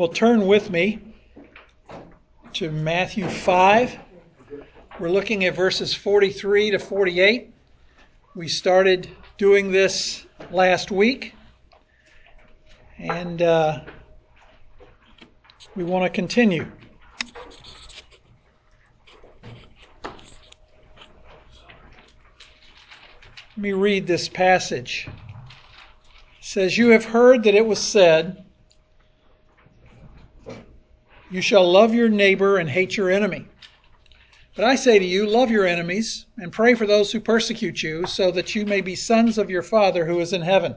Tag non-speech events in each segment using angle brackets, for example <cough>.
Well, turn with me to Matthew 5. We're looking at verses 43 to 48. We started doing this last week, and uh, we want to continue. Let me read this passage. It says, You have heard that it was said, You shall love your neighbor and hate your enemy. But I say to you, love your enemies and pray for those who persecute you, so that you may be sons of your Father who is in heaven.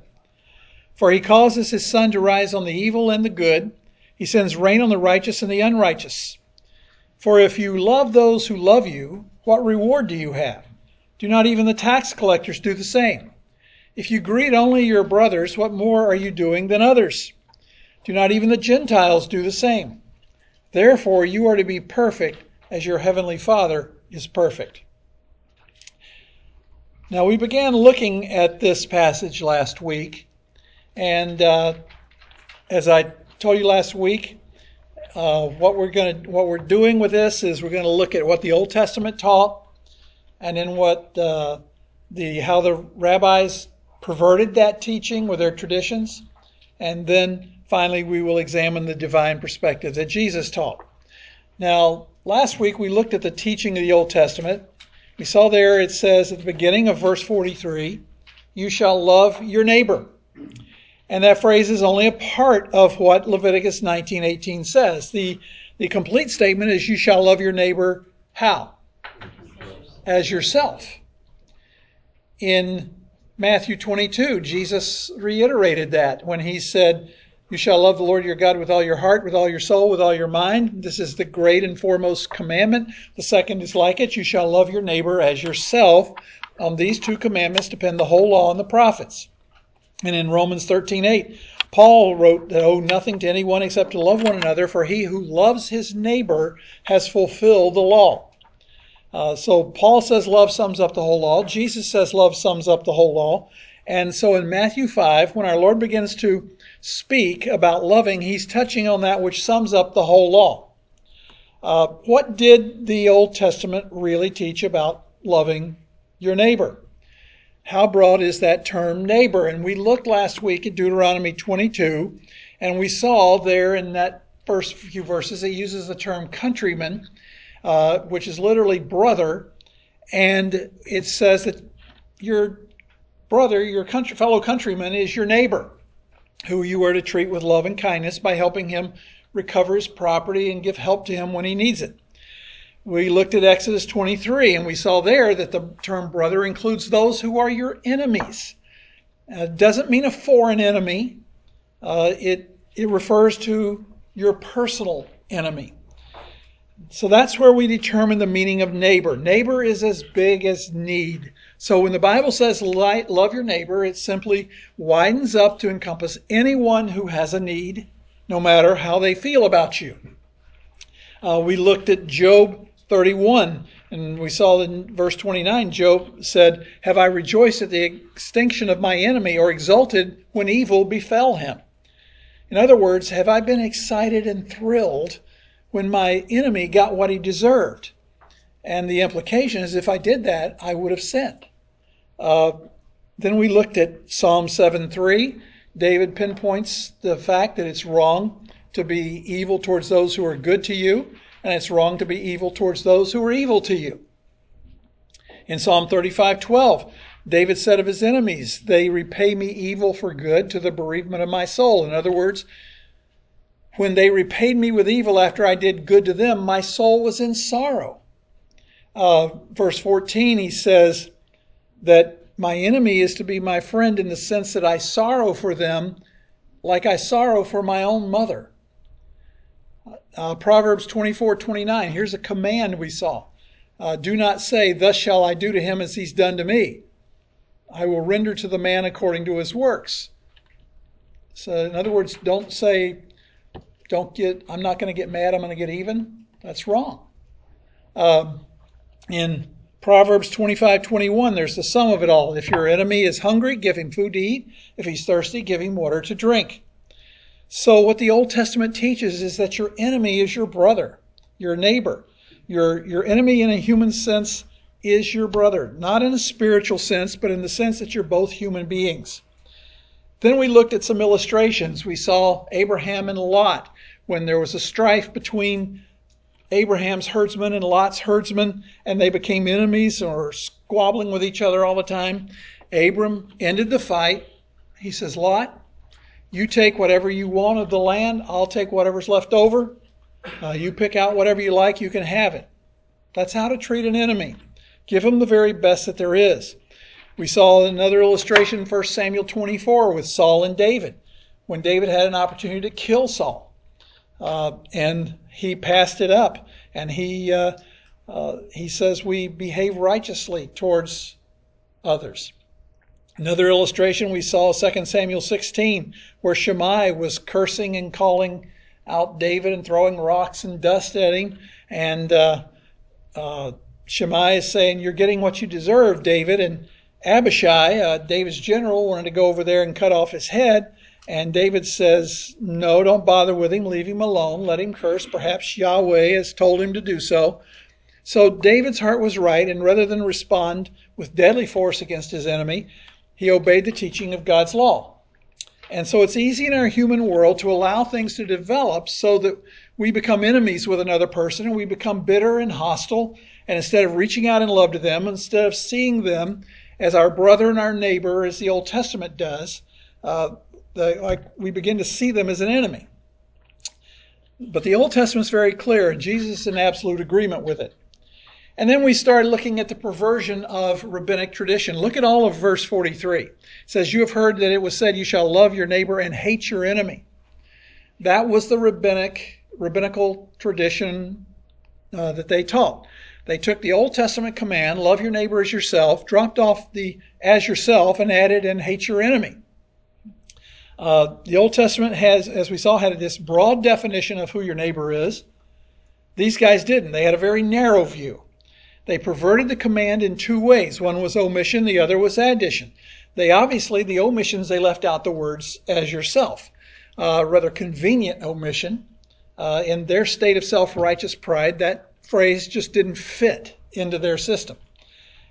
For he causes his sun to rise on the evil and the good, he sends rain on the righteous and the unrighteous. For if you love those who love you, what reward do you have? Do not even the tax collectors do the same? If you greet only your brothers, what more are you doing than others? Do not even the Gentiles do the same? Therefore, you are to be perfect as your heavenly Father is perfect. Now, we began looking at this passage last week, and uh, as I told you last week, uh, what we're going to what we're doing with this is we're going to look at what the Old Testament taught, and then what uh, the how the rabbis perverted that teaching with their traditions, and then finally we will examine the divine perspective that Jesus taught. Now, last week we looked at the teaching of the Old Testament. We saw there it says at the beginning of verse 43, You shall love your neighbor. And that phrase is only a part of what Leviticus 19:18 says. The, the complete statement is, You shall love your neighbor how? As yourself. In Matthew 22, Jesus reiterated that when he said, you shall love the Lord your God with all your heart, with all your soul, with all your mind. This is the great and foremost commandment. The second is like it. You shall love your neighbor as yourself. On these two commandments depend the whole law and the prophets. And in Romans 13 8, Paul wrote that owe nothing to anyone except to love one another, for he who loves his neighbor has fulfilled the law. Uh, so Paul says love sums up the whole law. Jesus says love sums up the whole law. And so in Matthew 5, when our Lord begins to speak about loving, he's touching on that which sums up the whole law. Uh, what did the Old Testament really teach about loving your neighbor? How broad is that term neighbor? And we looked last week at Deuteronomy 22, and we saw there in that first few verses it uses the term countryman, uh, which is literally brother, and it says that your brother, your country, fellow countryman, is your neighbor who you are to treat with love and kindness by helping him recover his property and give help to him when he needs it. We looked at Exodus 23 and we saw there that the term brother includes those who are your enemies. Uh, doesn't mean a foreign enemy. Uh, it, it refers to your personal enemy. So that's where we determine the meaning of neighbor. Neighbor is as big as need. So when the Bible says love your neighbor, it simply widens up to encompass anyone who has a need, no matter how they feel about you. Uh, we looked at Job 31, and we saw in verse 29, Job said, Have I rejoiced at the extinction of my enemy, or exulted when evil befell him? In other words, have I been excited and thrilled when my enemy got what he deserved? And the implication is if I did that, I would have sinned. Uh, then we looked at Psalm 7:3. David pinpoints the fact that it's wrong to be evil towards those who are good to you, and it's wrong to be evil towards those who are evil to you. In Psalm 35:12, David said of his enemies, "They repay me evil for good to the bereavement of my soul." In other words, when they repaid me with evil after I did good to them, my soul was in sorrow. Uh, verse 14, he says, that my enemy is to be my friend in the sense that I sorrow for them like I sorrow for my own mother. Uh, Proverbs 24 29, here's a command we saw. Uh, do not say, Thus shall I do to him as he's done to me. I will render to the man according to his works. So, in other words, don't say, Don't get, I'm not going to get mad, I'm going to get even. That's wrong. Um, in Proverbs 25, 21, there's the sum of it all. If your enemy is hungry, give him food to eat. If he's thirsty, give him water to drink. So, what the Old Testament teaches is that your enemy is your brother, your neighbor. Your, your enemy, in a human sense, is your brother. Not in a spiritual sense, but in the sense that you're both human beings. Then we looked at some illustrations. We saw Abraham and Lot when there was a strife between Abraham's herdsmen and Lot's herdsmen, and they became enemies or squabbling with each other all the time. Abram ended the fight. He says, Lot, you take whatever you want of the land, I'll take whatever's left over. Uh, you pick out whatever you like, you can have it. That's how to treat an enemy. Give them the very best that there is. We saw another illustration in 1 Samuel 24 with Saul and David, when David had an opportunity to kill Saul. Uh, and he passed it up. And he, uh, uh, he says we behave righteously towards others. Another illustration we saw 2 Samuel 16, where Shimei was cursing and calling out David and throwing rocks and dust at him. And uh, uh, is saying, You're getting what you deserve, David. And Abishai, uh, David's general, wanted to go over there and cut off his head. And David says, No, don't bother with him. Leave him alone. Let him curse. Perhaps Yahweh has told him to do so. So David's heart was right, and rather than respond with deadly force against his enemy, he obeyed the teaching of God's law. And so it's easy in our human world to allow things to develop so that we become enemies with another person and we become bitter and hostile. And instead of reaching out in love to them, instead of seeing them as our brother and our neighbor, as the Old Testament does, uh, the, like we begin to see them as an enemy. But the Old Testament is very clear, and Jesus is in absolute agreement with it. And then we start looking at the perversion of rabbinic tradition. Look at all of verse 43. It says, You have heard that it was said, You shall love your neighbor and hate your enemy. That was the rabbinic, rabbinical tradition uh, that they taught. They took the Old Testament command, love your neighbor as yourself, dropped off the as yourself, and added, and hate your enemy. Uh, the Old Testament has, as we saw, had this broad definition of who your neighbor is. These guys didn't. They had a very narrow view. They perverted the command in two ways. One was omission, the other was addition. They obviously, the omissions, they left out the words as yourself. Uh, rather convenient omission. Uh, in their state of self righteous pride, that phrase just didn't fit into their system.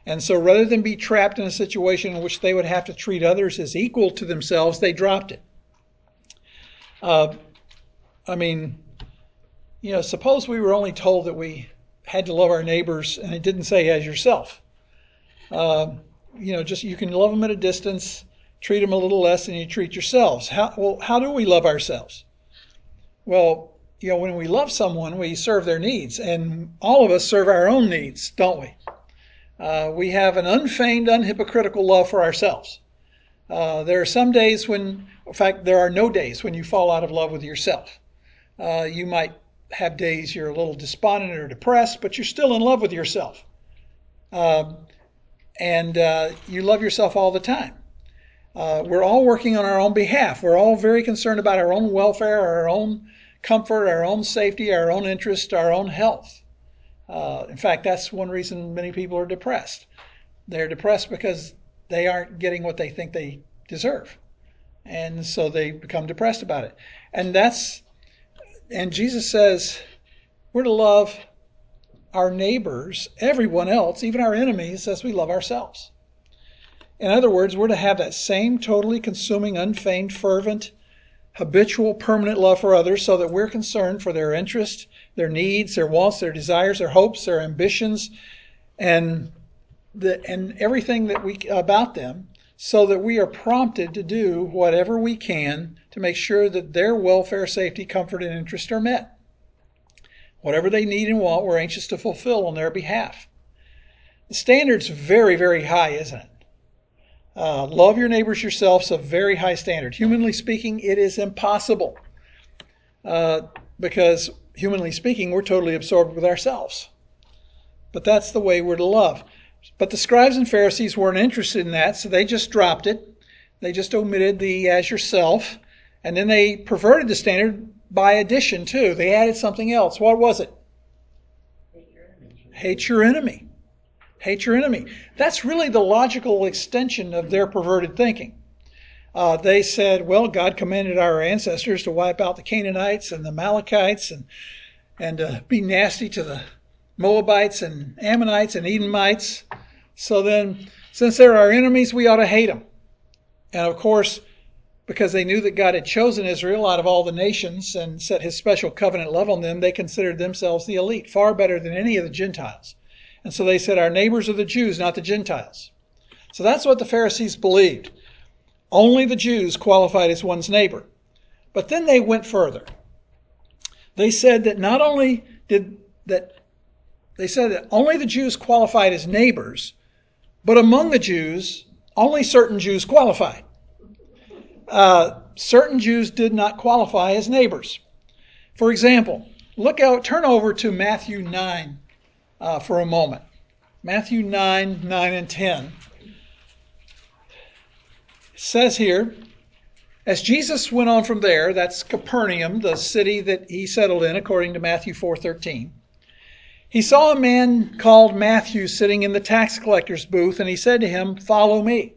And so rather than be trapped in a situation in which they would have to treat others as equal to themselves, they dropped it. Uh, I mean, you know, suppose we were only told that we had to love our neighbors and it didn't say as yourself. Uh, you know, just you can love them at a distance, treat them a little less than you treat yourselves. How, well, how do we love ourselves? Well, you know, when we love someone, we serve their needs, and all of us serve our own needs, don't we? Uh, we have an unfeigned, unhypocritical love for ourselves. Uh, there are some days when, in fact, there are no days when you fall out of love with yourself. Uh, you might have days you're a little despondent or depressed, but you're still in love with yourself. Um, and uh, you love yourself all the time. Uh, we're all working on our own behalf. We're all very concerned about our own welfare, our own comfort, our own safety, our own interest, our own health. Uh, in fact, that's one reason many people are depressed. They're depressed because they aren't getting what they think they deserve. And so they become depressed about it. And that's, and Jesus says, we're to love our neighbors, everyone else, even our enemies, as we love ourselves. In other words, we're to have that same totally consuming, unfeigned, fervent, habitual, permanent love for others so that we're concerned for their interest their needs, their wants, their desires, their hopes, their ambitions, and the, and everything that we about them, so that we are prompted to do whatever we can to make sure that their welfare, safety, comfort, and interest are met. Whatever they need and want, we're anxious to fulfill on their behalf. The standard's very, very high, isn't it? Uh, love your neighbors yourself is a very high standard. Humanly speaking, it is impossible uh, because humanly speaking, we're totally absorbed with ourselves. But that's the way we're to love. But the scribes and Pharisees weren't interested in that, so they just dropped it. They just omitted the as yourself. And then they perverted the standard by addition, too. They added something else. What was it? Hate your enemy. Hate your enemy. That's really the logical extension of their perverted thinking. Uh, they said, well, God commanded our ancestors to wipe out the Canaanites and the Amalekites and, and uh, be nasty to the Moabites and Ammonites and Edomites. So then, since they're our enemies, we ought to hate them. And of course, because they knew that God had chosen Israel out of all the nations and set his special covenant love on them, they considered themselves the elite, far better than any of the Gentiles. And so they said, Our neighbors are the Jews, not the Gentiles. So that's what the Pharisees believed. Only the Jews qualified as one's neighbor. But then they went further. They said that not only did that they said that only the Jews qualified as neighbors, but among the Jews, only certain Jews qualified. Uh, certain Jews did not qualify as neighbors. For example, look out, turn over to Matthew 9 uh, for a moment. Matthew 9, 9, and 10 says here, as Jesus went on from there, that's Capernaum, the city that he settled in according to Matthew 4:13. He saw a man called Matthew sitting in the tax collector's booth and he said to him, "Follow me."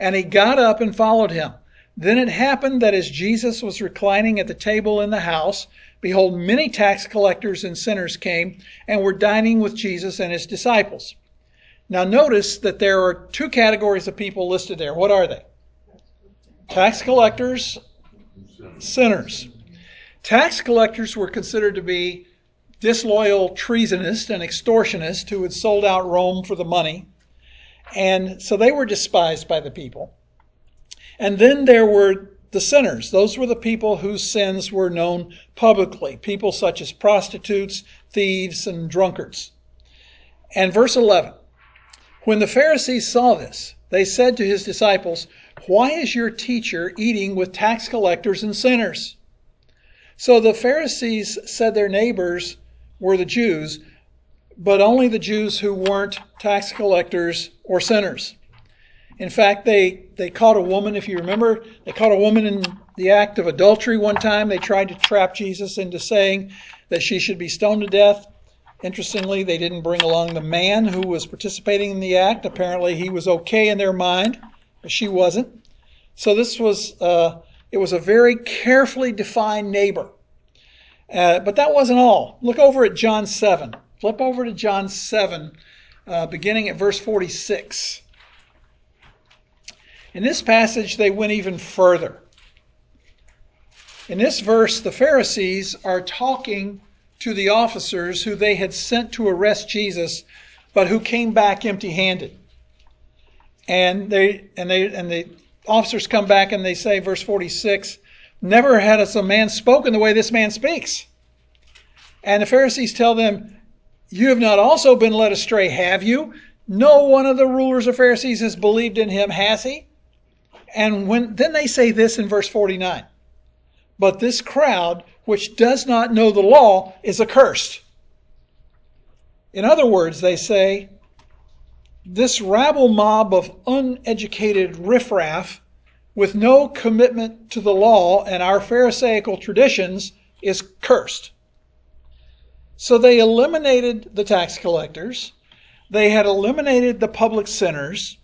And he got up and followed him. Then it happened that as Jesus was reclining at the table in the house, behold, many tax collectors and sinners came and were dining with Jesus and his disciples. Now notice that there are two categories of people listed there. What are they? Tax collectors, sinners. Tax collectors were considered to be disloyal treasonists and extortionists who had sold out Rome for the money. And so they were despised by the people. And then there were the sinners. Those were the people whose sins were known publicly, people such as prostitutes, thieves, and drunkards. And verse 11 When the Pharisees saw this, they said to his disciples, Why is your teacher eating with tax collectors and sinners? So the Pharisees said their neighbors were the Jews, but only the Jews who weren't tax collectors or sinners. In fact, they, they caught a woman, if you remember, they caught a woman in the act of adultery one time. They tried to trap Jesus into saying that she should be stoned to death. Interestingly, they didn't bring along the man who was participating in the act. Apparently, he was okay in their mind, but she wasn't. So this was uh, it was a very carefully defined neighbor. Uh, but that wasn't all. Look over at John 7. Flip over to John 7, uh, beginning at verse 46. In this passage, they went even further. In this verse, the Pharisees are talking to the officers who they had sent to arrest Jesus, but who came back empty-handed. And they and they and the officers come back and they say, verse 46, Never had us a man spoken the way this man speaks. And the Pharisees tell them, You have not also been led astray, have you? No one of the rulers of Pharisees has believed in him, has he? And when then they say this in verse 49. But this crowd, which does not know the law, is accursed. In other words, they say, this rabble mob of uneducated riffraff with no commitment to the law and our Pharisaical traditions is cursed. So they eliminated the tax collectors, they had eliminated the public sinners,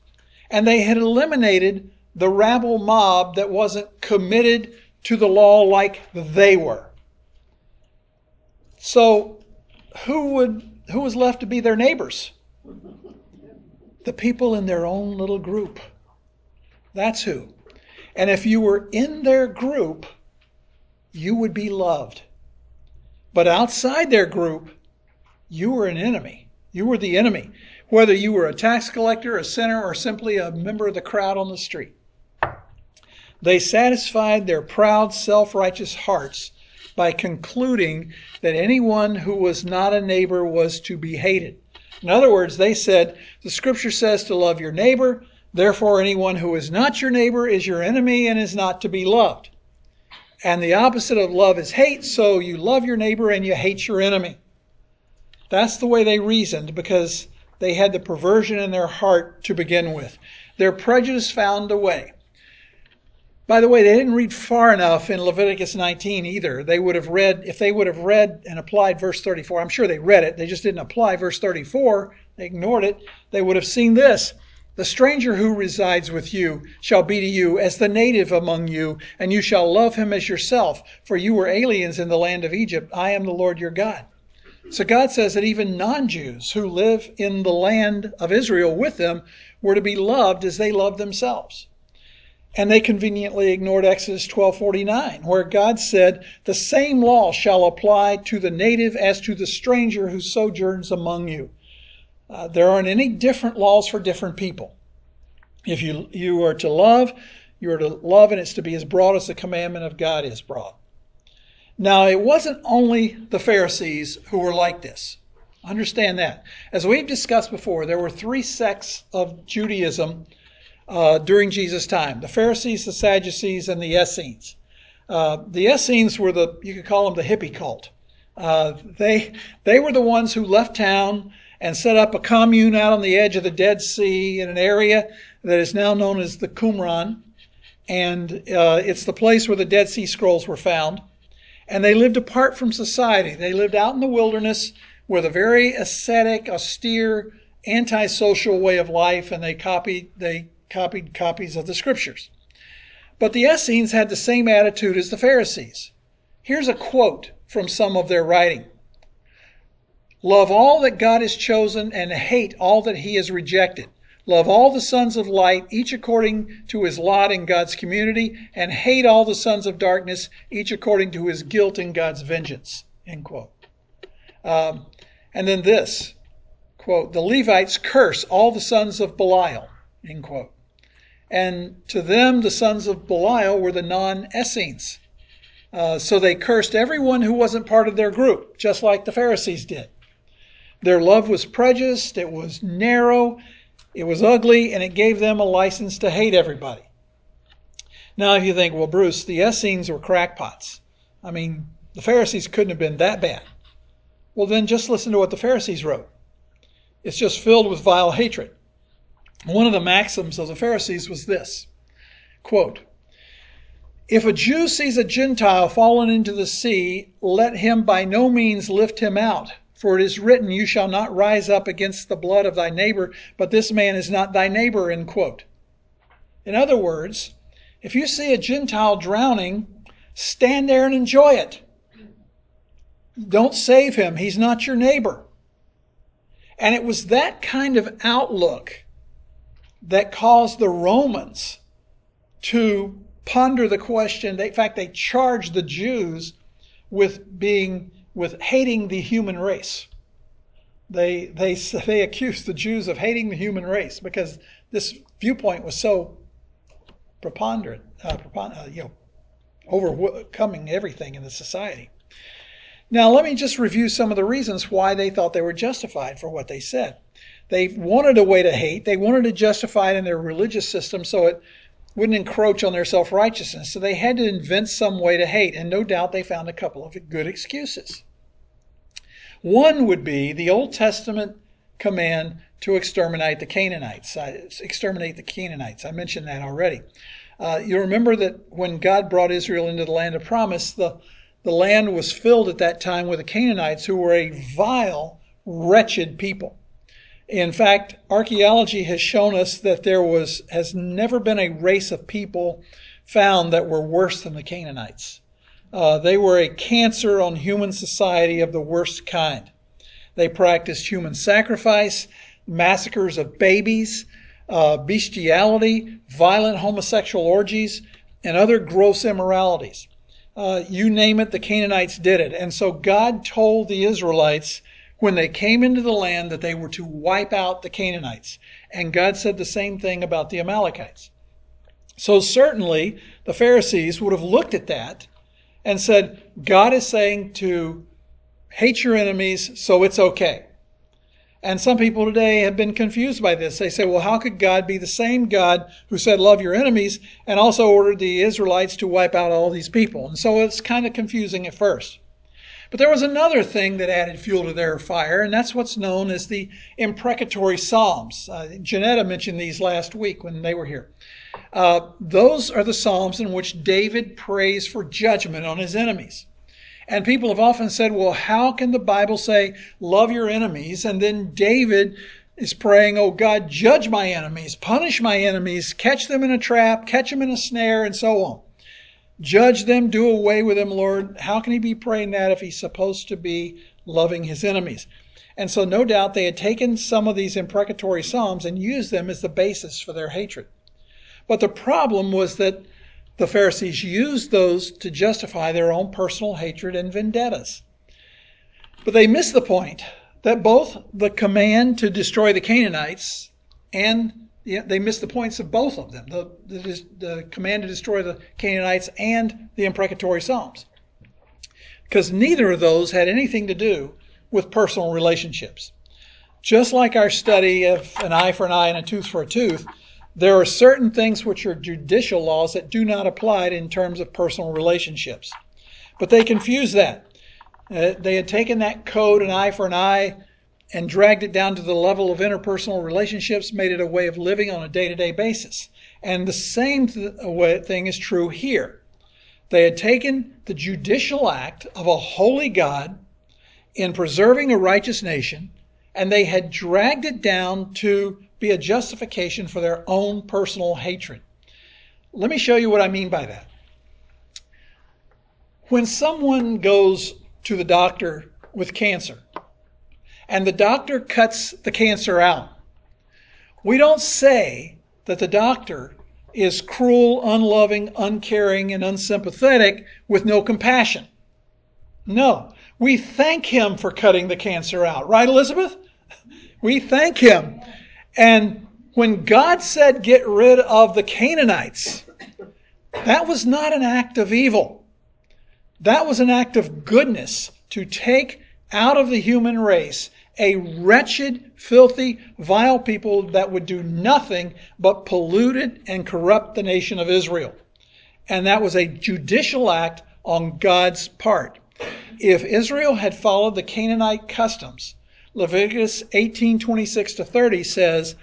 and they had eliminated the rabble mob that wasn't committed to the law like they were. So who would who was left to be their neighbors? The people in their own little group. That's who. And if you were in their group, you would be loved. But outside their group, you were an enemy. You were the enemy, whether you were a tax collector, a sinner, or simply a member of the crowd on the street. They satisfied their proud, self righteous hearts by concluding that anyone who was not a neighbor was to be hated. In other words, they said, the scripture says to love your neighbor, therefore, anyone who is not your neighbor is your enemy and is not to be loved. And the opposite of love is hate, so you love your neighbor and you hate your enemy. That's the way they reasoned because they had the perversion in their heart to begin with. Their prejudice found a way. By the way, they didn't read far enough in Leviticus 19 either. They would have read, if they would have read and applied verse 34, I'm sure they read it, they just didn't apply verse 34, they ignored it, they would have seen this. The stranger who resides with you shall be to you as the native among you, and you shall love him as yourself, for you were aliens in the land of Egypt. I am the Lord your God. So God says that even non Jews who live in the land of Israel with them were to be loved as they loved themselves. And they conveniently ignored Exodus 12:49, where God said, "The same law shall apply to the native as to the stranger who sojourns among you." Uh, there aren't any different laws for different people. If you you are to love, you are to love, and it's to be as broad as the commandment of God is broad. Now, it wasn't only the Pharisees who were like this. Understand that. As we've discussed before, there were three sects of Judaism uh, during Jesus' time the Pharisees, the Sadducees, and the Essenes. Uh, the Essenes were the, you could call them the hippie cult. Uh, they, they were the ones who left town and set up a commune out on the edge of the Dead Sea in an area that is now known as the Qumran. And uh, it's the place where the Dead Sea Scrolls were found. And they lived apart from society. They lived out in the wilderness with a very ascetic, austere, antisocial way of life, and they copied, they copied copies of the scriptures. But the Essenes had the same attitude as the Pharisees. Here's a quote from some of their writing Love all that God has chosen and hate all that he has rejected. Love all the sons of light, each according to his lot in God's community, and hate all the sons of darkness, each according to his guilt in God's vengeance. End quote. Um, and then this quote, the Levites curse all the sons of Belial, end quote. And to them, the sons of Belial were the non Essenes. Uh, so they cursed everyone who wasn't part of their group, just like the Pharisees did. Their love was prejudiced, it was narrow, it was ugly, and it gave them a license to hate everybody. Now, if you think, well, Bruce, the Essenes were crackpots. I mean, the Pharisees couldn't have been that bad. Well, then just listen to what the Pharisees wrote. It's just filled with vile hatred. One of the maxims of the Pharisees was this quote, If a Jew sees a Gentile fallen into the sea, let him by no means lift him out. For it is written, You shall not rise up against the blood of thy neighbor, but this man is not thy neighbor. End quote. In other words, if you see a Gentile drowning, stand there and enjoy it. Don't save him. He's not your neighbor. And it was that kind of outlook that caused the Romans to ponder the question. in fact, they charged the Jews with being with hating the human race. They they <laughs> they accused the Jews of hating the human race because this viewpoint was so preponderant, uh, uh, you know, overcoming everything in the society. Now, let me just review some of the reasons why they thought they were justified for what they said. They wanted a way to hate. They wanted to justify it in their religious system so it wouldn't encroach on their self righteousness. So they had to invent some way to hate, and no doubt they found a couple of good excuses. One would be the Old Testament command to exterminate the Canaanites. Exterminate the Canaanites. I mentioned that already. Uh, you remember that when God brought Israel into the land of promise, the, the land was filled at that time with the Canaanites, who were a vile, wretched people. In fact, archaeology has shown us that there was has never been a race of people found that were worse than the Canaanites. Uh, they were a cancer on human society of the worst kind. They practiced human sacrifice, massacres of babies, uh, bestiality, violent homosexual orgies, and other gross immoralities. Uh, you name it, the Canaanites did it. And so God told the Israelites when they came into the land that they were to wipe out the Canaanites. And God said the same thing about the Amalekites. So certainly the Pharisees would have looked at that and said, God is saying to hate your enemies, so it's okay. And some people today have been confused by this. They say, well, how could God be the same God who said, love your enemies, and also ordered the Israelites to wipe out all these people? And so it's kind of confusing at first. But there was another thing that added fuel to their fire, and that's what's known as the imprecatory Psalms. Uh, Janetta mentioned these last week when they were here. Uh, those are the Psalms in which David prays for judgment on his enemies. And people have often said, well, how can the Bible say, love your enemies? And then David is praying, Oh God, judge my enemies, punish my enemies, catch them in a trap, catch them in a snare, and so on. Judge them, do away with them, Lord. How can he be praying that if he's supposed to be loving his enemies? And so, no doubt, they had taken some of these imprecatory psalms and used them as the basis for their hatred. But the problem was that the Pharisees used those to justify their own personal hatred and vendettas. But they missed the point that both the command to destroy the Canaanites and yeah, they missed the points of both of them the, the, the command to destroy the Canaanites and the imprecatory Psalms. Because neither of those had anything to do with personal relationships. Just like our study of an eye for an eye and a tooth for a tooth, there are certain things which are judicial laws that do not apply in terms of personal relationships. But they confuse that. Uh, they had taken that code, an eye for an eye, and dragged it down to the level of interpersonal relationships, made it a way of living on a day to day basis. And the same th- uh, thing is true here. They had taken the judicial act of a holy God in preserving a righteous nation, and they had dragged it down to be a justification for their own personal hatred. Let me show you what I mean by that. When someone goes to the doctor with cancer, and the doctor cuts the cancer out. We don't say that the doctor is cruel, unloving, uncaring, and unsympathetic with no compassion. No, we thank him for cutting the cancer out. Right, Elizabeth? We thank him. And when God said, get rid of the Canaanites, that was not an act of evil. That was an act of goodness to take out of the human race a wretched, filthy, vile people that would do nothing but pollute and corrupt the nation of Israel. And that was a judicial act on God's part. If Israel had followed the Canaanite customs, Leviticus 18:26 to 30 says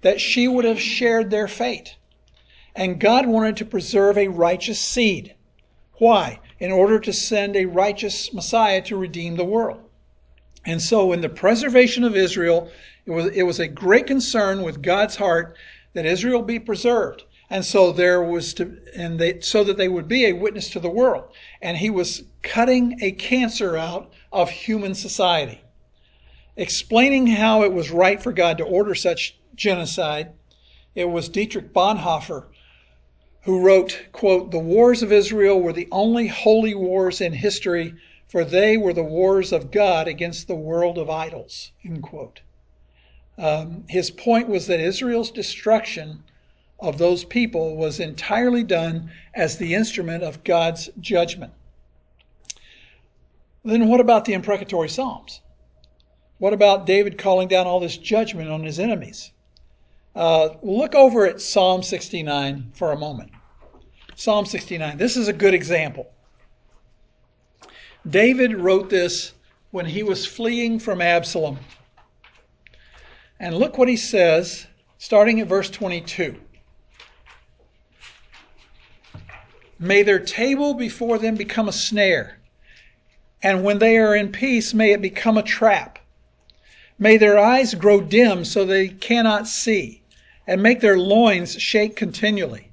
that she would have shared their fate. And God wanted to preserve a righteous seed. Why? In order to send a righteous Messiah to redeem the world. And so, in the preservation of Israel, it was, it was a great concern with God's heart that Israel be preserved. And so there was to, and they, so that they would be a witness to the world. And he was cutting a cancer out of human society. Explaining how it was right for God to order such genocide, it was Dietrich Bonhoeffer who wrote, quote, the wars of Israel were the only holy wars in history for they were the wars of God against the world of idols. Um, his point was that Israel's destruction of those people was entirely done as the instrument of God's judgment. Then what about the imprecatory Psalms? What about David calling down all this judgment on his enemies? Uh, look over at Psalm 69 for a moment. Psalm 69. This is a good example. David wrote this when he was fleeing from Absalom. And look what he says, starting at verse 22. May their table before them become a snare, and when they are in peace, may it become a trap. May their eyes grow dim so they cannot see, and make their loins shake continually.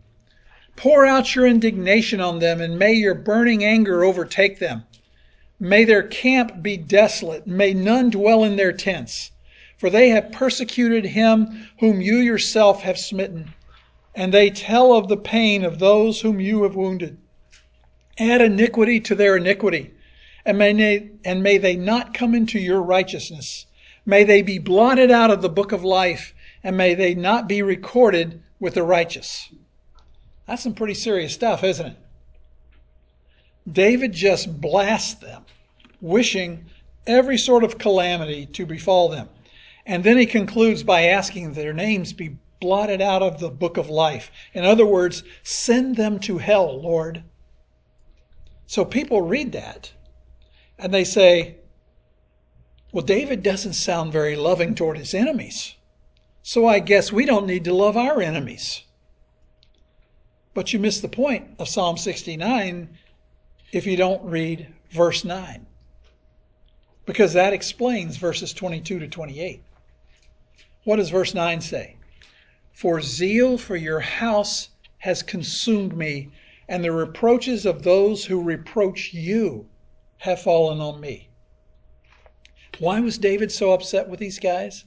Pour out your indignation on them, and may your burning anger overtake them. May their camp be desolate. May none dwell in their tents. For they have persecuted him whom you yourself have smitten, and they tell of the pain of those whom you have wounded. Add iniquity to their iniquity, and may they, and may they not come into your righteousness. May they be blotted out of the book of life, and may they not be recorded with the righteous. That's some pretty serious stuff, isn't it? David just blasts them, wishing every sort of calamity to befall them. And then he concludes by asking that their names be blotted out of the book of life. In other words, send them to hell, Lord. So people read that and they say, well, David doesn't sound very loving toward his enemies. So I guess we don't need to love our enemies. But you miss the point of Psalm 69 if you don't read verse 9, because that explains verses 22 to 28. What does verse 9 say? For zeal for your house has consumed me, and the reproaches of those who reproach you have fallen on me. Why was David so upset with these guys?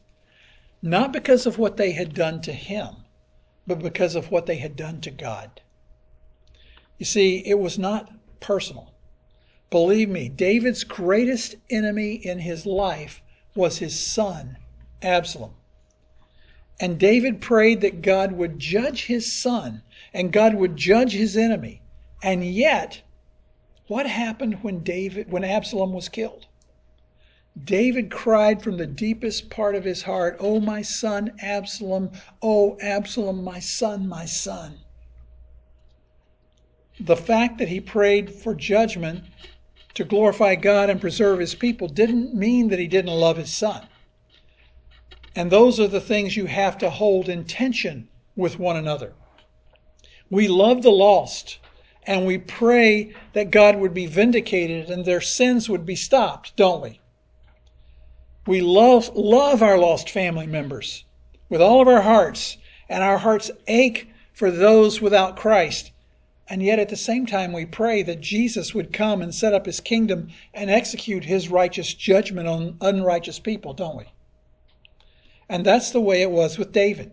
Not because of what they had done to him, but because of what they had done to God. You see, it was not personal. Believe me, David's greatest enemy in his life was his son, Absalom. And David prayed that God would judge his son and God would judge his enemy. And yet, what happened when David when Absalom was killed? David cried from the deepest part of his heart, "Oh my son Absalom, oh Absalom, my son, my son." The fact that he prayed for judgment to glorify God and preserve his people didn't mean that he didn't love his son. And those are the things you have to hold in tension with one another. We love the lost and we pray that God would be vindicated and their sins would be stopped, don't we? We love, love our lost family members with all of our hearts, and our hearts ache for those without Christ. And yet at the same time, we pray that Jesus would come and set up his kingdom and execute his righteous judgment on unrighteous people, don't we? And that's the way it was with David.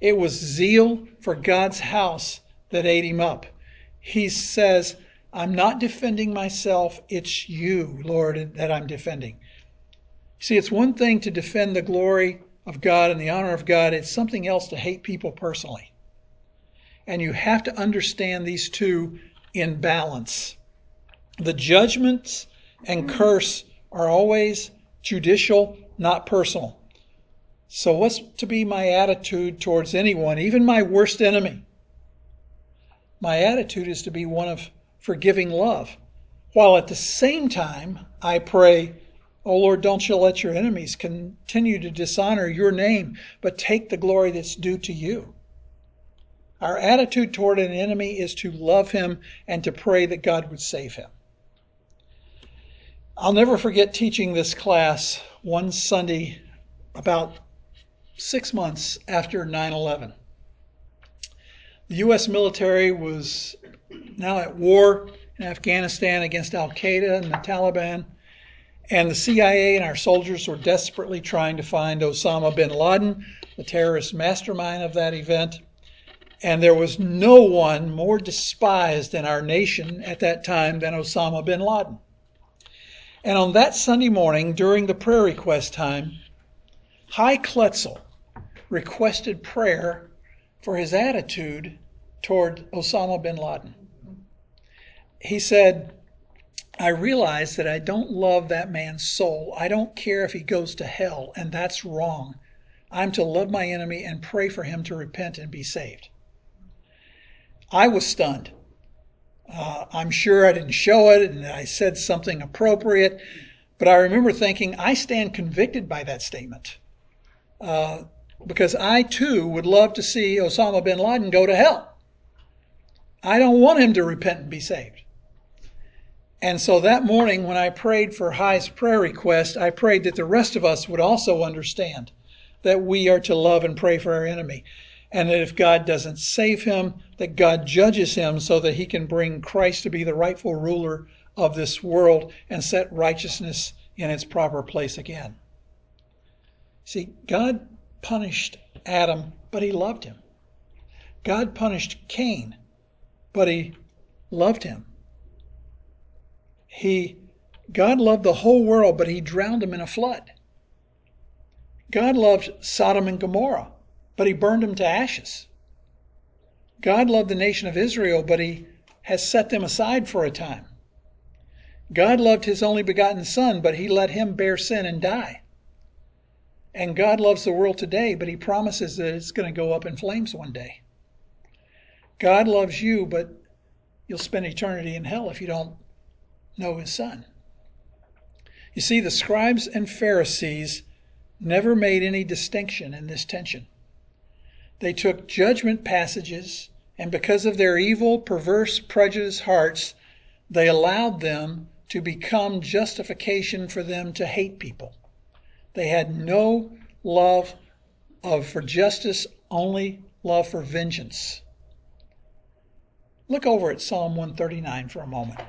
It was zeal for God's house that ate him up. He says, I'm not defending myself, it's you, Lord, that I'm defending. See, it's one thing to defend the glory of God and the honor of God, it's something else to hate people personally. And you have to understand these two in balance. The judgments and curse are always judicial, not personal. So, what's to be my attitude towards anyone, even my worst enemy? My attitude is to be one of forgiving love, while at the same time I pray, Oh Lord, don't you let your enemies continue to dishonor your name, but take the glory that's due to you. Our attitude toward an enemy is to love him and to pray that God would save him. I'll never forget teaching this class one Sunday about six months after 9 11. The U.S. military was now at war in Afghanistan against Al Qaeda and the Taliban. And the CIA and our soldiers were desperately trying to find Osama bin Laden, the terrorist mastermind of that event. And there was no one more despised in our nation at that time than Osama bin Laden. And on that Sunday morning, during the prayer request time, Hy Kletzel requested prayer for his attitude toward Osama bin Laden. He said, I realize that I don't love that man's soul. I don't care if he goes to hell, and that's wrong. I'm to love my enemy and pray for him to repent and be saved. I was stunned. Uh, I'm sure I didn't show it and I said something appropriate, but I remember thinking, I stand convicted by that statement. Uh, because I too would love to see Osama bin Laden go to hell. I don't want him to repent and be saved. And so that morning, when I prayed for Hy's prayer request, I prayed that the rest of us would also understand that we are to love and pray for our enemy. And that if God doesn't save him, that God judges him so that he can bring Christ to be the rightful ruler of this world and set righteousness in its proper place again. See, God punished Adam, but he loved him. God punished Cain, but he loved him. He God loved the whole world, but he drowned them in a flood. God loved Sodom and Gomorrah, but he burned them to ashes. God loved the nation of Israel, but he has set them aside for a time. God loved his only begotten Son, but he let him bear sin and die. And God loves the world today, but he promises that it's going to go up in flames one day. God loves you, but you'll spend eternity in hell if you don't know his son. You see, the scribes and Pharisees never made any distinction in this tension. They took judgment passages, and because of their evil, perverse, prejudiced hearts, they allowed them to become justification for them to hate people. They had no love of for justice, only love for vengeance. Look over at Psalm 139 for a moment.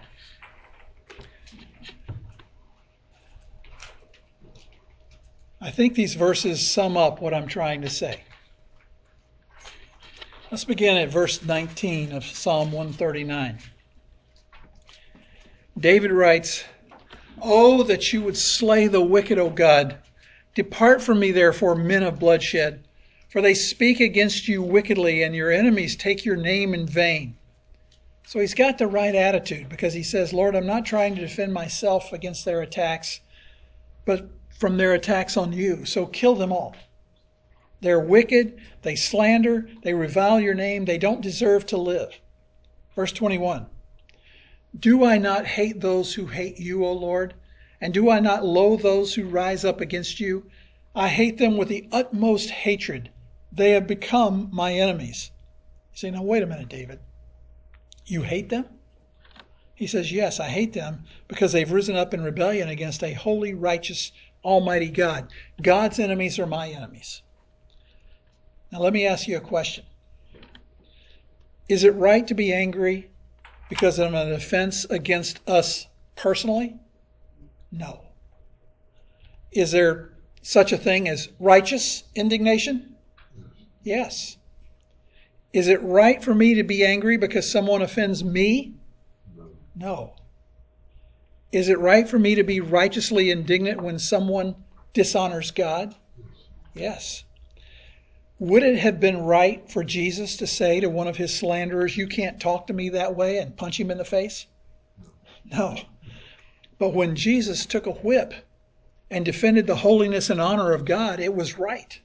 I think these verses sum up what I'm trying to say. Let's begin at verse 19 of Psalm 139. David writes, Oh, that you would slay the wicked, O God. Depart from me, therefore, men of bloodshed, for they speak against you wickedly, and your enemies take your name in vain. So he's got the right attitude because he says, Lord, I'm not trying to defend myself against their attacks, but from their attacks on you. So kill them all. They're wicked, they slander, they revile your name, they don't deserve to live. Verse 21 Do I not hate those who hate you, O Lord? And do I not loathe those who rise up against you? I hate them with the utmost hatred. They have become my enemies. You say, now wait a minute, David. You hate them? He says, Yes, I hate them because they've risen up in rebellion against a holy, righteous, almighty God. God's enemies are my enemies. Now, let me ask you a question Is it right to be angry because of an offense against us personally? No. Is there such a thing as righteous indignation? Yes. Is it right for me to be angry because someone offends me? No. Is it right for me to be righteously indignant when someone dishonors God? Yes. Would it have been right for Jesus to say to one of his slanderers, You can't talk to me that way, and punch him in the face? No. But when Jesus took a whip and defended the holiness and honor of God, it was right.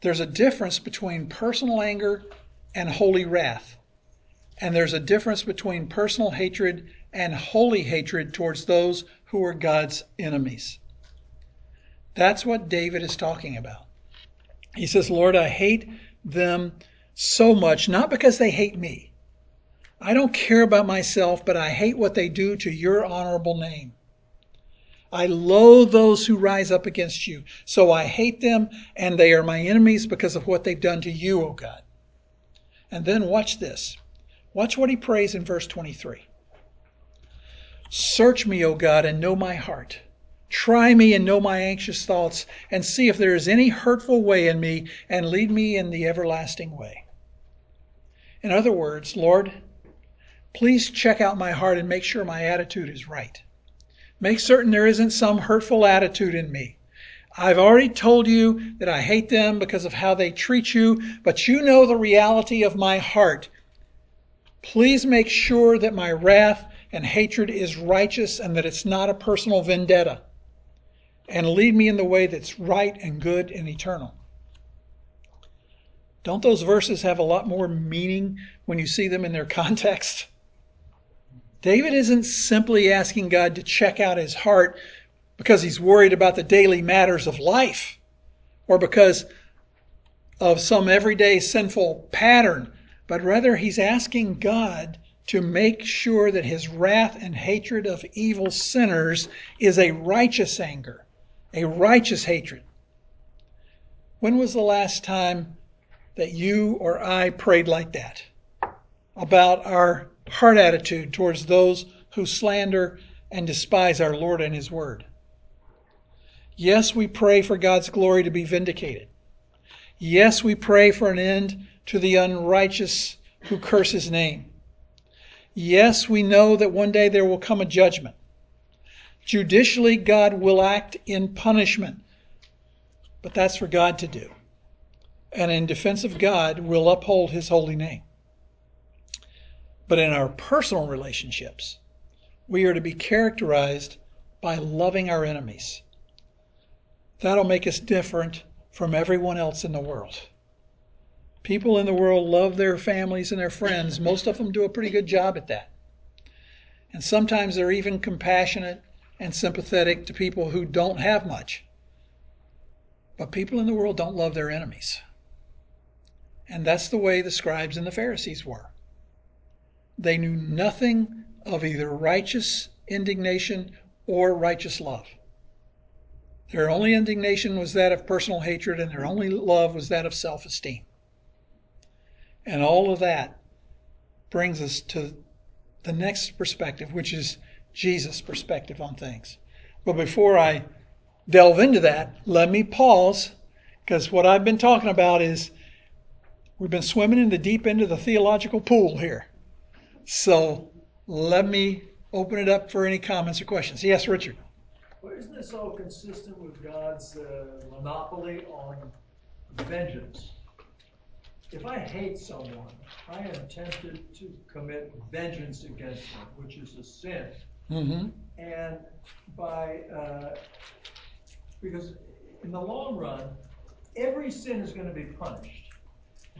There's a difference between personal anger and holy wrath. And there's a difference between personal hatred and holy hatred towards those who are God's enemies. That's what David is talking about. He says, Lord, I hate them so much, not because they hate me, I don't care about myself, but I hate what they do to your honorable name. I loathe those who rise up against you. So I hate them, and they are my enemies because of what they've done to you, O God. And then watch this. Watch what he prays in verse 23. Search me, O God, and know my heart. Try me and know my anxious thoughts, and see if there is any hurtful way in me, and lead me in the everlasting way. In other words, Lord, Please check out my heart and make sure my attitude is right. Make certain there isn't some hurtful attitude in me. I've already told you that I hate them because of how they treat you, but you know the reality of my heart. Please make sure that my wrath and hatred is righteous and that it's not a personal vendetta. And lead me in the way that's right and good and eternal. Don't those verses have a lot more meaning when you see them in their <laughs> context? David isn't simply asking God to check out his heart because he's worried about the daily matters of life or because of some everyday sinful pattern, but rather he's asking God to make sure that his wrath and hatred of evil sinners is a righteous anger, a righteous hatred. When was the last time that you or I prayed like that about our heart attitude towards those who slander and despise our Lord and His Word. Yes, we pray for God's glory to be vindicated. Yes, we pray for an end to the unrighteous who curse His name. Yes, we know that one day there will come a judgment. Judicially, God will act in punishment, but that's for God to do. And in defense of God, we'll uphold His holy name. But in our personal relationships, we are to be characterized by loving our enemies. That'll make us different from everyone else in the world. People in the world love their families and their friends. Most of them do a pretty good job at that. And sometimes they're even compassionate and sympathetic to people who don't have much. But people in the world don't love their enemies. And that's the way the scribes and the Pharisees were. They knew nothing of either righteous indignation or righteous love. Their only indignation was that of personal hatred, and their only love was that of self esteem. And all of that brings us to the next perspective, which is Jesus' perspective on things. But before I delve into that, let me pause because what I've been talking about is we've been swimming in the deep end of the theological pool here. So let me open it up for any comments or questions. Yes, Richard. Well, isn't this all consistent with God's uh, monopoly on vengeance? If I hate someone, I am tempted to commit vengeance against them, which is a sin. Mm-hmm. And by, uh, because in the long run, every sin is going to be punished.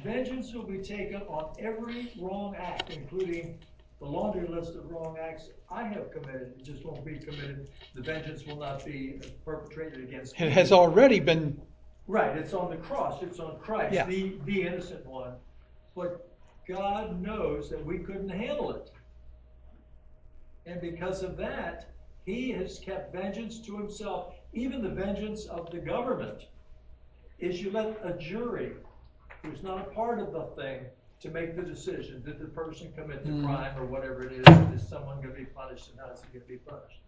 Vengeance will be taken on every wrong act, including the laundry list of wrong acts I have committed, it just won't be committed. The vengeance will not be perpetrated against me. It has already been. Right, it's on the cross, it's on Christ, Yeah. the, the innocent one. But God knows that we couldn't handle it. And because of that, He has kept vengeance to Himself, even the vengeance of the government. Is you let a jury, who's not a part of the thing, to make the decision, did the person commit the Mm. crime or whatever it is, is someone gonna be punished and how is he gonna be punished?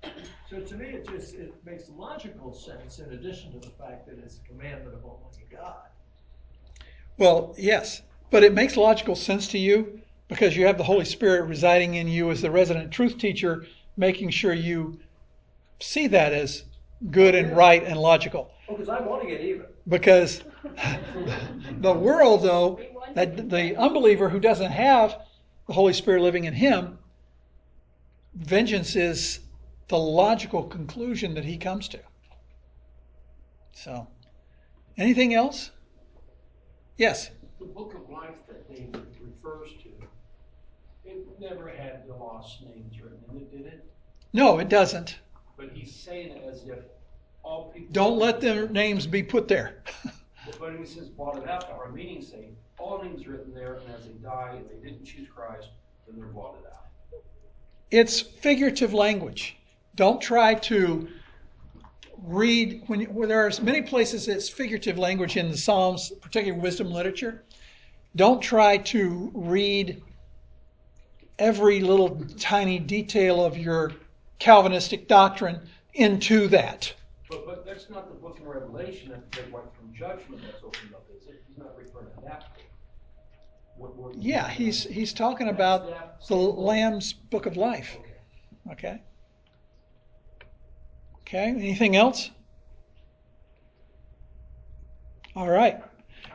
So to me, it just, it makes logical sense in addition to the fact that it's a commandment of Almighty God. Well, yes, but it makes logical sense to you because you have the Holy Spirit residing in you as the resident truth teacher, making sure you see that as good and right and logical. Because I wanna get even. Because <laughs> the world, though, that the unbeliever who doesn't have the Holy Spirit living in him, vengeance is the logical conclusion that he comes to. So, anything else? Yes. The book of life that David refers to, it never had the lost names written in it, did it? No, it doesn't. But he's saying it as if all people. Don't let their names be put there. <laughs> But he says blotted out, our meaning saying, all names written there, and as they die, and they didn't choose Christ, then they're blotted out. It's figurative language. Don't try to read when you, where there are many places it's figurative language in the Psalms, particularly wisdom literature. Don't try to read every little tiny detail of your Calvinistic doctrine into that. But, but that's not the book of Revelation at the great white throne judgment that's opened up, is it? He's not referring to that book. What, what, Yeah, he's he's talking about the Lamb's Book of Life. Okay. Okay. Okay, anything else? All right.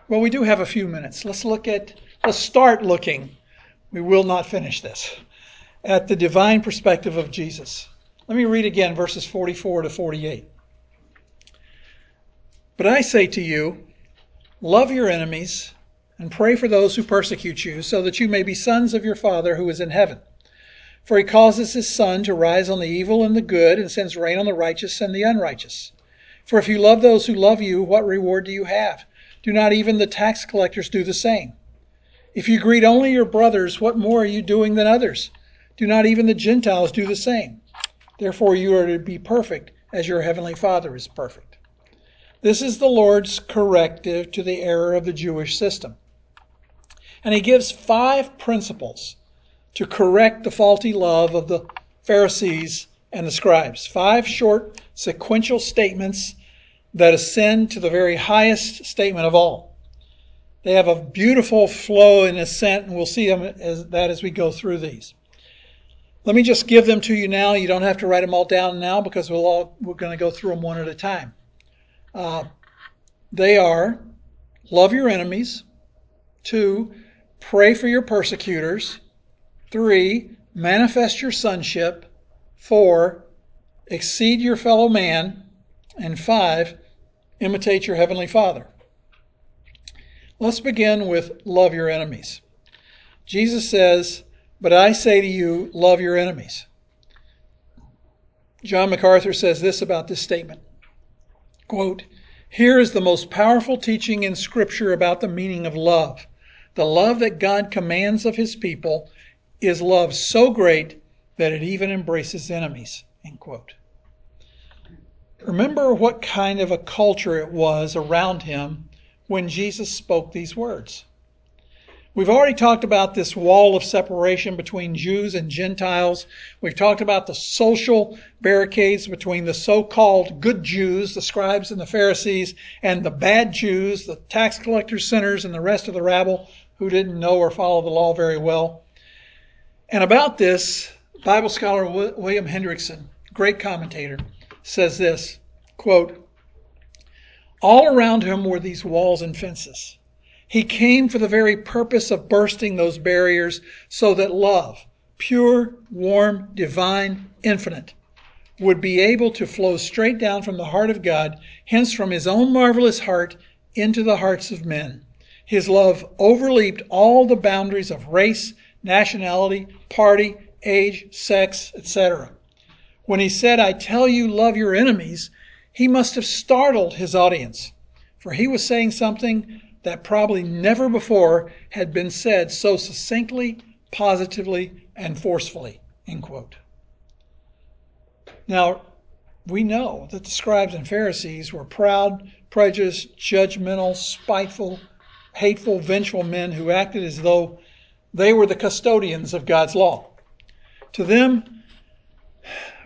Well, we do have a few minutes. Let's look at, let's start looking. We will not finish this. At the divine perspective of Jesus. Let me read again verses 44 to 48. But I say to you, love your enemies and pray for those who persecute you, so that you may be sons of your Father who is in heaven. For he causes his sun to rise on the evil and the good, and sends rain on the righteous and the unrighteous. For if you love those who love you, what reward do you have? Do not even the tax collectors do the same? If you greet only your brothers, what more are you doing than others? Do not even the Gentiles do the same? Therefore you are to be perfect, as your heavenly Father is perfect. This is the Lord's corrective to the error of the Jewish system. And he gives five principles to correct the faulty love of the Pharisees and the scribes. Five short sequential statements that ascend to the very highest statement of all. They have a beautiful flow and ascent, and we'll see them as, that as we go through these. Let me just give them to you now. You don't have to write them all down now because we'll all, we're going to go through them one at a time. Uh, they are love your enemies. Two, pray for your persecutors. Three, manifest your sonship. Four, exceed your fellow man. And five, imitate your heavenly Father. Let's begin with love your enemies. Jesus says, But I say to you, love your enemies. John MacArthur says this about this statement quote, Here is the most powerful teaching in Scripture about the meaning of love. The love that God commands of his people is love so great that it even embraces enemies. End quote. Remember what kind of a culture it was around him when Jesus spoke these words. We've already talked about this wall of separation between Jews and Gentiles. We've talked about the social barricades between the so-called good Jews, the scribes and the Pharisees, and the bad Jews, the tax collectors, sinners, and the rest of the rabble who didn't know or follow the law very well. And about this, Bible scholar William Hendriksen, great commentator, says this, quote, all around him were these walls and fences. He came for the very purpose of bursting those barriers so that love, pure, warm, divine, infinite, would be able to flow straight down from the heart of God, hence from his own marvelous heart into the hearts of men. His love overleaped all the boundaries of race, nationality, party, age, sex, etc. When he said, I tell you, love your enemies, he must have startled his audience, for he was saying something that probably never before had been said so succinctly, positively, and forcefully. End quote. Now, we know that the scribes and Pharisees were proud, prejudiced, judgmental, spiteful, hateful, vengeful men who acted as though they were the custodians of God's law. To them,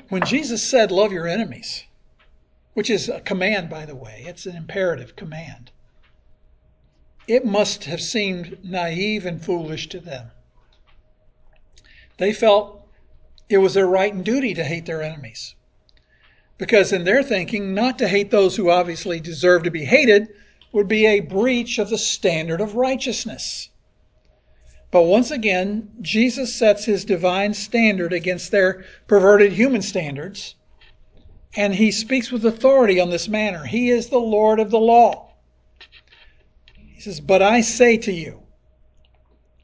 when Jesus said, Love your enemies, which is a command, by the way, it's an imperative command it must have seemed naive and foolish to them. They felt it was their right and duty to hate their enemies. Because in their thinking, not to hate those who obviously deserve to be hated would be a breach of the standard of righteousness. But once again, Jesus sets his divine standard against their perverted human standards, and he speaks with authority on this manner. He is the Lord of the law He says, But I say to you.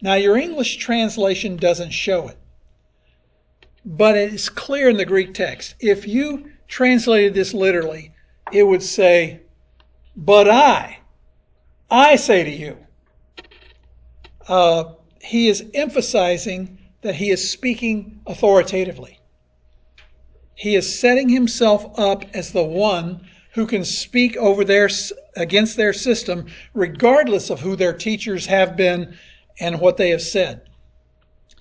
Now, your English translation doesn't show it, but it is clear in the Greek text. If you translated this literally, it would say, But I, I say to you. Uh, he is emphasizing that he is speaking authoritatively. He is setting himself up as the one who can speak over their against their system regardless of who their teachers have been and what they have said.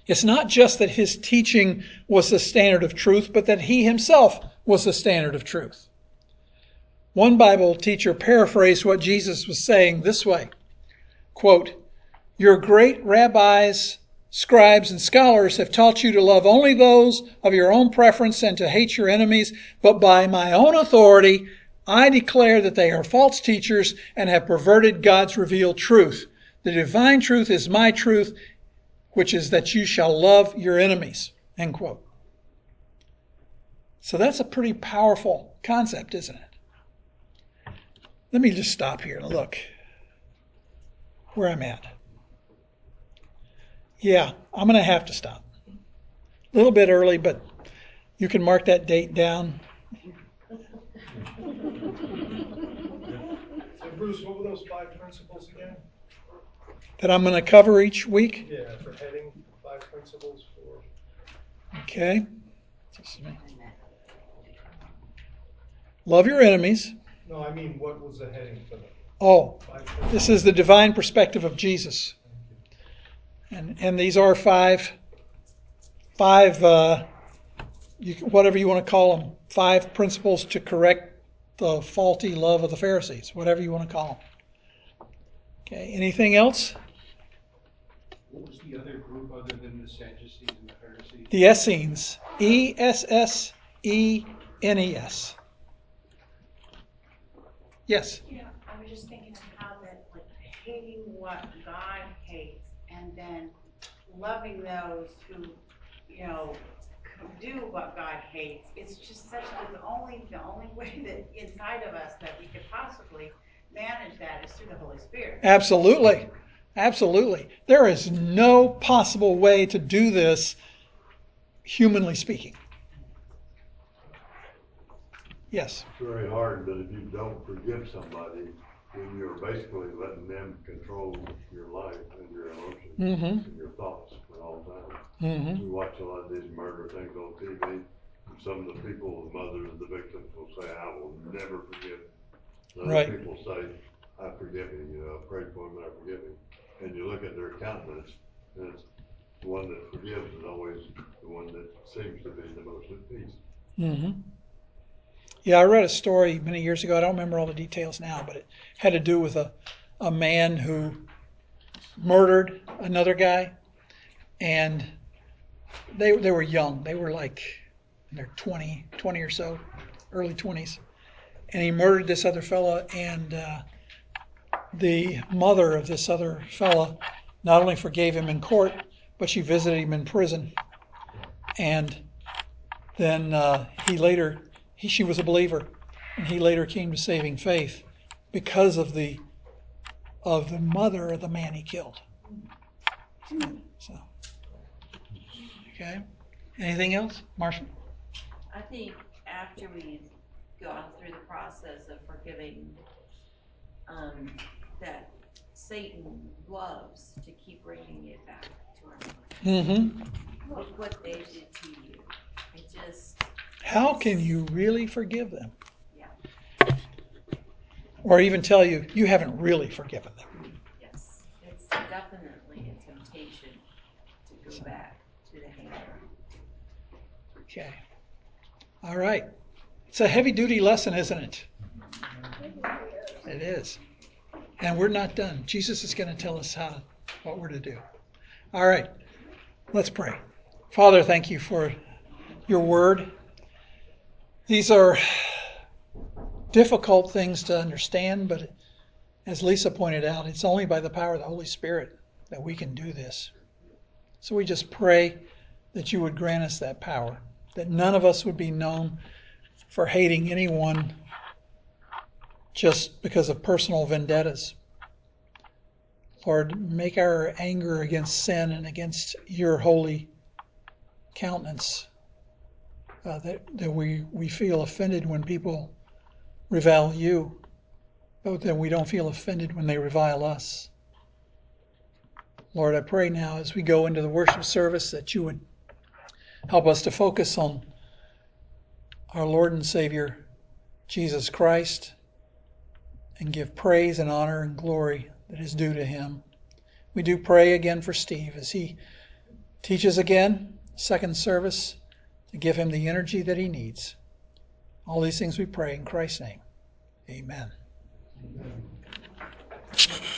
It's not just that his teaching was the standard of truth, but that he himself was the standard of truth. One Bible teacher paraphrased what Jesus was saying this way quote, Your great rabbis, scribes, and scholars have taught you to love only those of your own preference and to hate your enemies, but by my own authority, I declare that they are false teachers and have perverted God's revealed truth. The divine truth is my truth, which is that you shall love your enemies. End quote. So that's a pretty powerful concept, isn't it? Let me just stop here and look where I'm at. Yeah, I'm going to have to stop. A little bit early, but you can mark that date down. So Bruce, what were those five principles again? That I'm going to cover each week? Yeah, for heading, five principles for. Okay. Love your enemies. No, I mean, what was the heading for them? Oh, this is the divine perspective of Jesus. And, and these are five, five, uh, you, whatever you want to call them, five principles to correct the faulty love of the Pharisees, whatever you want to call them. Okay, anything else? What was the other group other than the Sadducees and the Pharisees? The Essenes. E S S E N E S. Yes. Yeah, I was just thinking of how that, like, hating what God hates and then loving those who, you know, do what God hates. It's just such the only the only <laughs> way that inside of us that we could possibly manage that is through the Holy Spirit. Absolutely. Absolutely. There is no possible way to do this humanly speaking. Yes. It's very hard, but if you don't forgive somebody, then you're basically letting them control your life and your emotions mm-hmm. and your thoughts for all time. Mm-hmm. We watch a lot of these murder things on TV. some of the people, the mothers, the victims will say, I will never forgive. And Right. Other people say, I forgive him, you know, I prayed for him and I forgive him. And you look at their countenance, and it's, the one that forgives is always the one that seems to be the most at peace. hmm Yeah, I read a story many years ago. I don't remember all the details now, but it had to do with a, a man who murdered another guy, and they they were young. They were like in their 20, 20 or so, early 20s, and he murdered this other fella. And uh, the mother of this other fella not only forgave him in court, but she visited him in prison, and then uh, he later he, she was a believer and he later came to saving faith because of the of the mother of the man he killed so okay anything else marshall I think after we've gone through the process of forgiving, um, that Satan loves to keep bringing it back to our mind. mm-hmm. Look what they did to you. It just, how can you really forgive them? Yeah, or even tell you you haven't really forgiven them. Yes, it's definitely a temptation to go back to the hand. okay. All right. It's a heavy duty lesson isn't it? It is. And we're not done. Jesus is going to tell us how what we're to do. All right. Let's pray. Father thank you for your word these are difficult things to understand but as lisa pointed out it's only by the power of the holy spirit that we can do this so we just pray that you would grant us that power that none of us would be known for hating anyone just because of personal vendettas. Lord, make our anger against sin and against your holy countenance uh, that, that we, we feel offended when people revile you, but that we don't feel offended when they revile us. Lord, I pray now as we go into the worship service that you would help us to focus on our Lord and Savior, Jesus Christ, and give praise and honor and glory that is due to him. We do pray again for Steve as he teaches again, second service, to give him the energy that he needs. All these things we pray in Christ's name. Amen. Such